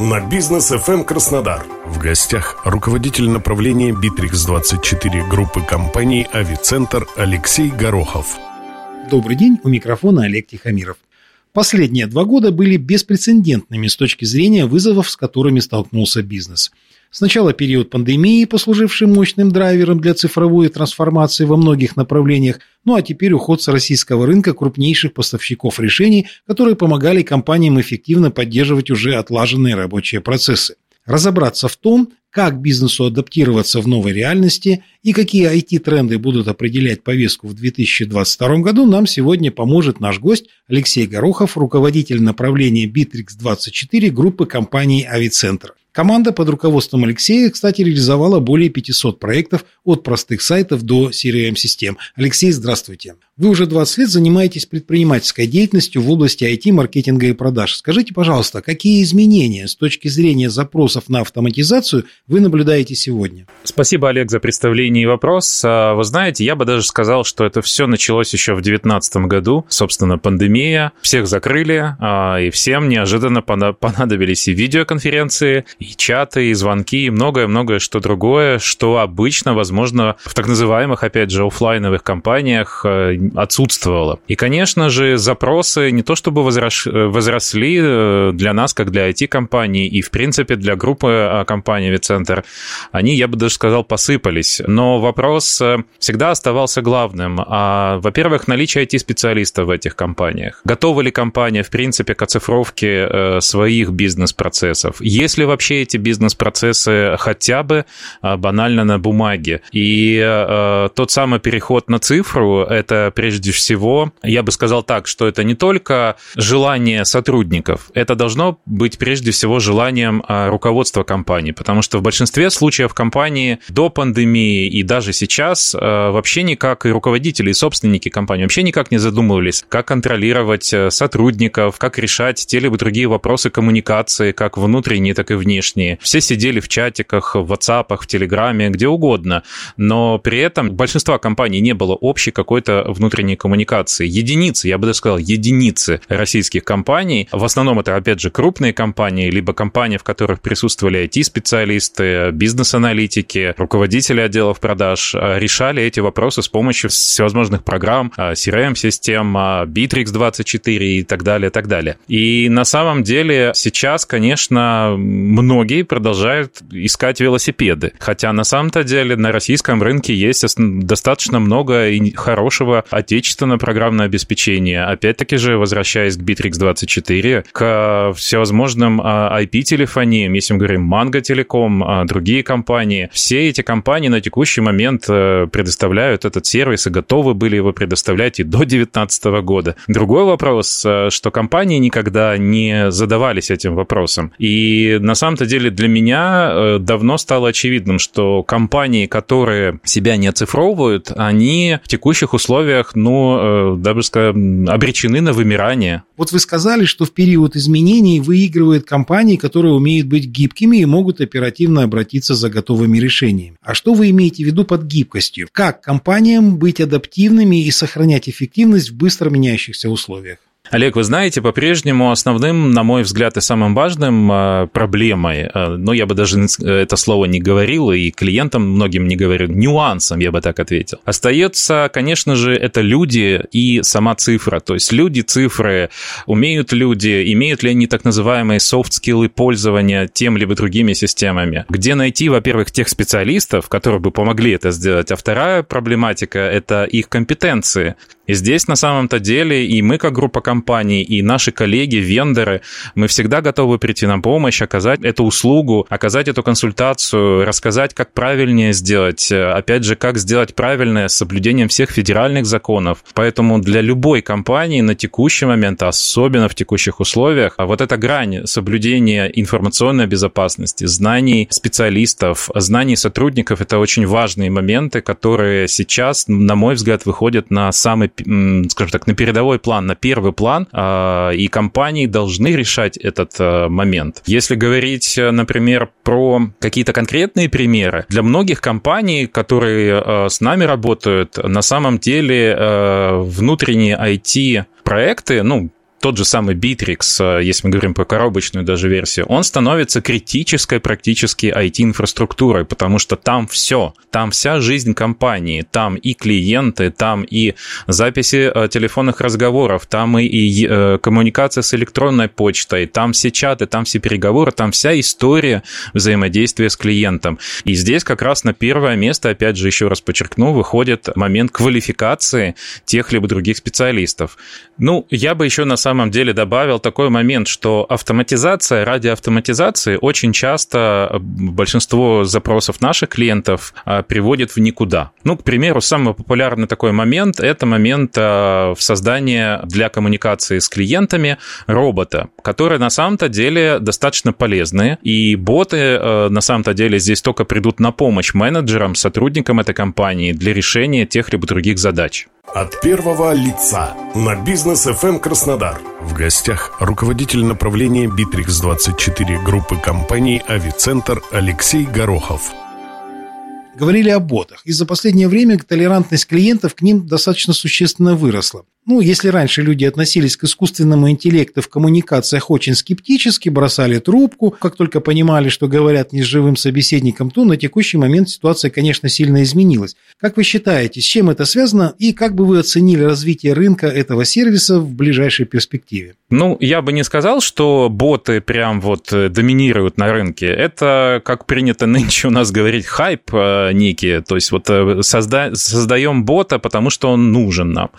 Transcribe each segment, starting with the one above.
на «Бизнес FM Краснодар». В гостях руководитель направления «Битрикс-24» группы компаний «Авицентр» Алексей Горохов. Добрый день, у микрофона Олег Тихомиров. Последние два года были беспрецедентными с точки зрения вызовов, с которыми столкнулся бизнес. Сначала период пандемии, послуживший мощным драйвером для цифровой трансформации во многих направлениях, ну а теперь уход с российского рынка крупнейших поставщиков решений, которые помогали компаниям эффективно поддерживать уже отлаженные рабочие процессы. Разобраться в том, как бизнесу адаптироваться в новой реальности и какие IT-тренды будут определять повестку в 2022 году, нам сегодня поможет наш гость Алексей Горохов, руководитель направления Bittrex24 группы компании «Авицентр». Команда под руководством Алексея, кстати, реализовала более 500 проектов от простых сайтов до CRM-систем. Алексей, здравствуйте. Вы уже 20 лет занимаетесь предпринимательской деятельностью в области IT, маркетинга и продаж. Скажите, пожалуйста, какие изменения с точки зрения запросов на автоматизацию вы наблюдаете сегодня? Спасибо, Олег, за представление и вопрос. А, вы знаете, я бы даже сказал, что это все началось еще в 2019 году. Собственно, пандемия, всех закрыли, а, и всем неожиданно понадобились и видеоконференции, и чаты, и звонки, и многое-многое что другое, что обычно, возможно, в так называемых, опять же, офлайновых компаниях э, отсутствовало. И, конечно же, запросы не то чтобы возросли э, для нас, как для IT-компаний, и, в принципе, для группы а, компаний Вицентр, они, я бы даже сказал, посыпались. Но вопрос э, всегда оставался главным. А, во-первых, наличие IT-специалистов в этих компаниях. Готова ли компания, в принципе, к оцифровке своих бизнес-процессов? Есть ли вообще эти бизнес-процессы хотя бы а, банально на бумаге. И э, тот самый переход на цифру – это прежде всего, я бы сказал так, что это не только желание сотрудников, это должно быть прежде всего желанием а, руководства компании, потому что в большинстве случаев компании до пандемии и даже сейчас а, вообще никак и руководители, и собственники компании вообще никак не задумывались, как контролировать э, сотрудников, как решать те либо другие вопросы коммуникации, как внутренние, так и внешние. Все сидели в чатиках, в WhatsApp, в Телеграме, где угодно, но при этом большинства компаний не было общей какой-то внутренней коммуникации. Единицы, я бы даже сказал, единицы российских компаний, в основном это, опять же, крупные компании, либо компании, в которых присутствовали IT-специалисты, бизнес-аналитики, руководители отделов продаж, а, решали эти вопросы с помощью всевозможных программ, а, CRM-систем, а, Bittrex24 и так далее, так далее. И на самом деле сейчас, конечно, многие продолжают искать велосипеды. Хотя на самом-то деле на российском рынке есть достаточно много хорошего отечественного программного обеспечения. Опять-таки же, возвращаясь к Bittrex24, к всевозможным IP-телефониям, если мы говорим Mango Telecom, другие компании, все эти компании на текущий момент э, предоставляют этот сервис и готовы были его предоставлять и до 2019 года. Другой вопрос, э, что компании никогда не задавались этим вопросом. И на самом-то деле для меня э, давно стало очевидным, что компании, которые себя не оцифровывают, они в текущих условиях, ну, э, даже скажем, обречены на вымирание. Вот вы сказали, что в период изменений выигрывают компании, которые умеют быть гибкими и могут оперативно обратиться за готовыми решениями. А что вы имеете в виду под гибкостью? Как компаниям быть адаптивными и сохранять эффективность в быстро меняющихся условиях? Олег, вы знаете, по-прежнему основным, на мой взгляд, и самым важным а, проблемой, а, но я бы даже это слово не говорил, и клиентам многим не говорю, нюансом, я бы так ответил, остается, конечно же, это люди и сама цифра. То есть люди, цифры, умеют люди, имеют ли они так называемые софт-скиллы пользования тем либо другими системами. Где найти, во-первых, тех специалистов, которые бы помогли это сделать, а вторая проблематика – это их компетенции. И здесь на самом-то деле и мы, как группа компаний, компании и наши коллеги, вендоры, мы всегда готовы прийти на помощь, оказать эту услугу, оказать эту консультацию, рассказать, как правильнее сделать, опять же, как сделать правильное с соблюдением всех федеральных законов. Поэтому для любой компании на текущий момент, особенно в текущих условиях, а вот эта грань соблюдения информационной безопасности, знаний специалистов, знаний сотрудников, это очень важные моменты, которые сейчас, на мой взгляд, выходят на самый, скажем так, на передовой план, на первый план, а, и компании должны решать этот а, момент. Если говорить, например, про какие-то конкретные примеры, для многих компаний, которые а, с нами работают, на самом деле внутренние IT-проекты, ну, тот же самый Bittrex, э, если мы говорим про коробочную даже версию, он становится критической практически IT-инфраструктурой, потому что там все, там вся жизнь компании, там и клиенты, там и записи э, телефонных разговоров, там и, и э, коммуникация с электронной почтой, там все чаты, там все переговоры, там вся история взаимодействия с клиентом. И здесь как раз на первое место, опять же, еще раз подчеркну, выходит момент квалификации тех либо других специалистов. Ну, я бы еще на самом самом деле добавил такой момент, что автоматизация ради автоматизации очень часто большинство запросов наших клиентов э, приводит в никуда. Ну, к примеру, самый популярный такой момент – это момент э, в создании для коммуникации с клиентами робота, которые на самом-то деле достаточно полезные, и боты на самом-то деле здесь только придут на помощь менеджерам, сотрудникам этой компании для решения тех либо других задач. От первого лица на бизнес FM Краснодар. В гостях руководитель направления Bittrex 24 группы компаний Авицентр Алексей Горохов. Говорили о ботах. И за последнее время толерантность клиентов к ним достаточно существенно выросла. Ну, если раньше люди относились к искусственному интеллекту в коммуникациях очень скептически, бросали трубку, как только понимали, что говорят не с живым собеседником, то на текущий момент ситуация, конечно, сильно изменилась. Как вы считаете, с чем это связано и как бы вы оценили развитие рынка этого сервиса в ближайшей перспективе? Ну, я бы не сказал, что боты прям вот э, доминируют на рынке. Это, как принято нынче у нас говорить, хайп некий. То есть вот э, созда- создаем бота, потому что он нужен нам.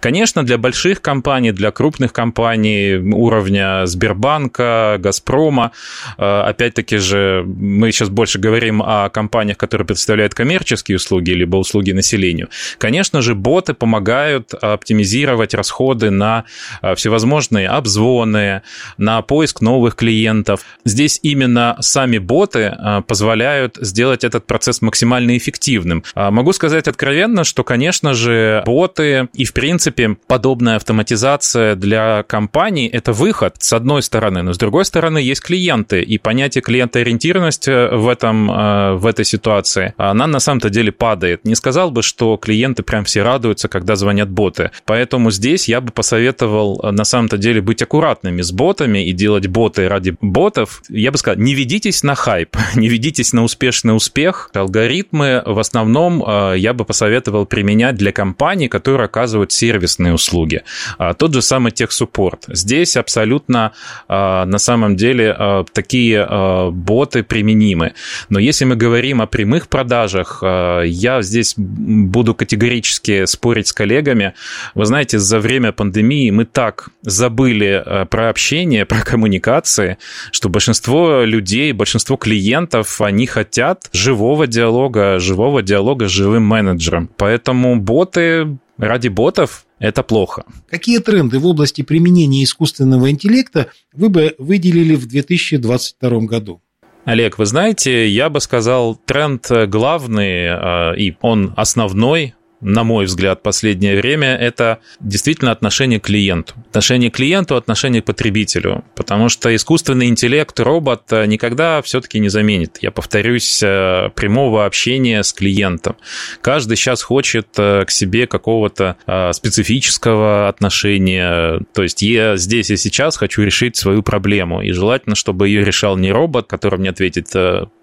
Конечно, для больших компаний, для крупных компаний уровня Сбербанка, Газпрома, э, опять-таки же, мы сейчас больше говорим о компаниях, которые представляют коммерческие услуги, либо услуги населению. Конечно же, боты помогают оптимизировать расходы на э, всевозможные обзвоны, на поиск новых клиентов. Здесь именно сами боты позволяют сделать этот процесс максимально эффективным. Могу сказать откровенно, что, конечно же, боты и, в принципе, подобная автоматизация для компаний – это выход, с одной стороны, но с другой стороны есть клиенты, и понятие клиентоориентированности в, этом, э, в этой ситуации, она на самом-то деле падает. Не сказал бы, что клиенты прям все радуются, когда звонят боты. Поэтому здесь я бы посоветовал э, на самом-то деле быть аккуратными с ботами и делать боты ради ботов. Я бы сказал, не ведитесь на хайп, не ведитесь на успешный успех. Алгоритмы в основном э, я бы посоветовал применять для компаний, которые оказывают сервисные услуги. А, тот же самый техсуппорт. Здесь абсолютно а, на самом деле а, такие боты применимы. Но если мы говорим о прямых продажах, я здесь буду категорически спорить с коллегами. Вы знаете, за время пандемии мы так забыли про общение, про коммуникации, что большинство людей, большинство клиентов, они хотят живого диалога, живого диалога с живым менеджером. Поэтому боты ради ботов это плохо. Какие тренды в области применения искусственного интеллекта вы бы выделили в 2022 году? Олег, вы знаете, я бы сказал, тренд главный, э, и он основной на мой взгляд, последнее время, это действительно отношение к клиенту. Отношение к клиенту, отношение к потребителю. Потому что искусственный интеллект, робот э, никогда все-таки не заменит, я повторюсь, э, прямого общения с клиентом. Каждый сейчас хочет э, к себе какого-то специфического отношения. То есть я здесь и сейчас хочу решить свою проблему. И желательно, чтобы ее решал не робот, который мне ответит,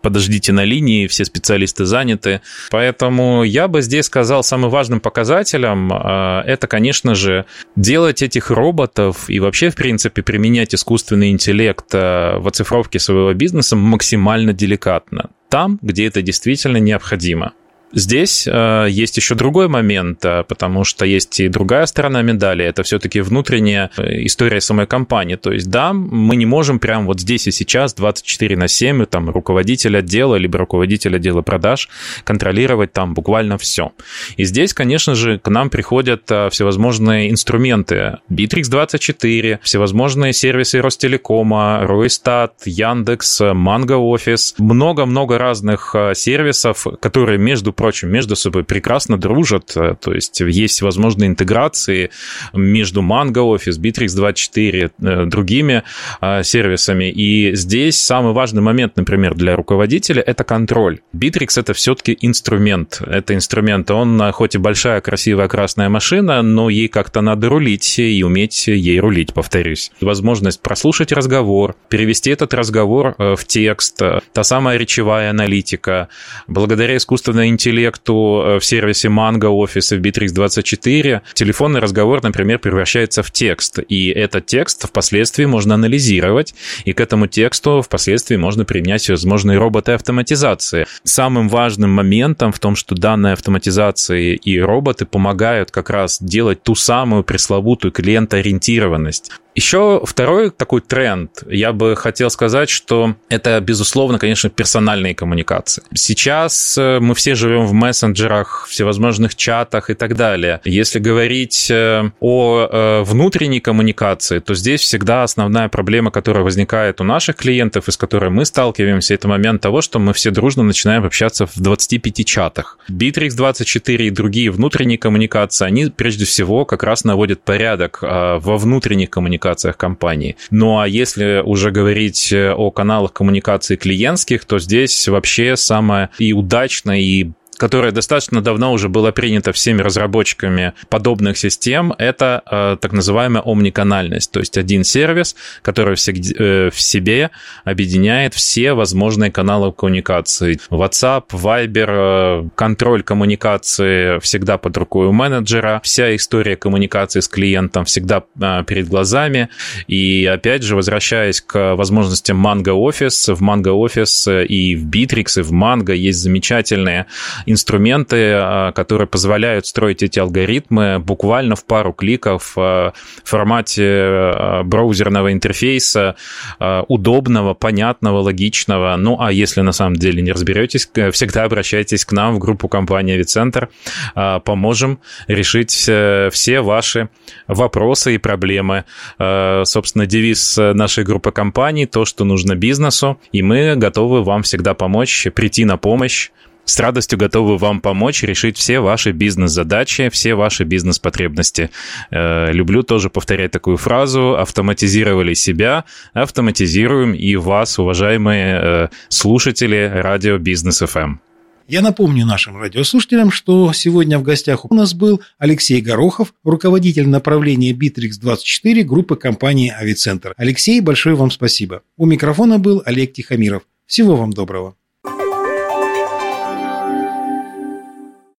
подождите на линии, все специалисты заняты. Поэтому я бы здесь сказал, самым важным показателем а, это, конечно же, делать этих роботов и вообще, в принципе, применять искусственный интеллект а, в оцифровке своего бизнеса максимально деликатно. Там, где это действительно необходимо. Здесь э, есть еще другой момент, э, потому что есть и другая сторона медали. Это все-таки внутренняя э, история самой компании. То есть, да, мы не можем прямо вот здесь и сейчас 24 на 7 там руководитель отдела либо руководитель отдела продаж контролировать там буквально все. И здесь, конечно же, к нам приходят всевозможные инструменты. Bittrex 24, всевозможные сервисы Ростелекома, Ройстат, Яндекс, Манго Офис, много-много разных сервисов, которые, между прочим, между собой прекрасно дружат, э, то есть есть возможные интеграции между Mango Office, Bittrex 24, э, другими э, сервисами. И здесь самый важный момент, например, для руководителя – это контроль. Bittrex – это все-таки инструмент. Это инструмент, он хоть и большая, красивая красная машина, но ей как-то надо рулить и уметь ей рулить, повторюсь. Возможность прослушать разговор, перевести этот разговор в текст, та самая речевая аналитика. Благодаря искусственному интеллекту э, в сервисе Mango Office и в Bittrex 24 телефонный разговор, например, превращается в текст, и этот текст впоследствии можно анализировать, и к этому тексту впоследствии можно применять всевозможные роботы автоматизации. Самым важным моментом в том, что данные автоматизации и роботы помогают как раз делать ту самую пресловутую клиентоориентированность. Еще второй такой тренд, я бы хотел сказать, что это, безусловно, конечно, персональные коммуникации. Сейчас э, мы все живем в мессенджерах, всевозможных чатах и так далее. Если говорить э, о э, внутренней коммуникации, то здесь всегда основная проблема, которая возникает у наших клиентов, и с которой мы сталкиваемся, это момент того, что мы все дружно начинаем общаться в 25 чатах. Bittrex 24 и другие внутренние коммуникации, они прежде всего как раз наводят порядок во внутренних коммуникациях коммуникациях компании. Ну а если уже говорить э, о каналах коммуникации клиентских, то здесь вообще самое и удачное, и которая достаточно давно уже была принята всеми разработчиками подобных систем, это э, так называемая омниканальность, то есть один сервис, который в, э, в себе объединяет все возможные каналы коммуникации. WhatsApp, Viber, э, контроль коммуникации всегда под рукой у менеджера, вся история коммуникации с клиентом всегда э, перед глазами. И опять же, возвращаясь к возможностям Mango Office, в Mango Office и в Bittrex, и в Mango есть замечательные инструменты, а, которые позволяют строить эти алгоритмы буквально в пару кликов а, в формате а, браузерного интерфейса, удобного, понятного, логичного. Ну, а если на самом деле не разберетесь, всегда обращайтесь к нам в группу компании Авицентр. Поможем решить э, все ваши вопросы и проблемы. Собственно, девиз нашей группы компаний – то, что нужно бизнесу, и мы готовы вам всегда помочь, прийти на помощь, с радостью готовы вам помочь решить все ваши бизнес-задачи, все ваши бизнес-потребности. Э, люблю тоже повторять такую фразу. Автоматизировали себя, автоматизируем и вас, уважаемые э, слушатели радио Бизнес ФМ. Я напомню нашим радиослушателям, что сегодня в гостях у нас был Алексей Горохов, руководитель направления Bittrex24 группы компании «Авицентр». Алексей, большое вам спасибо. У микрофона был Олег Тихомиров. Всего вам доброго.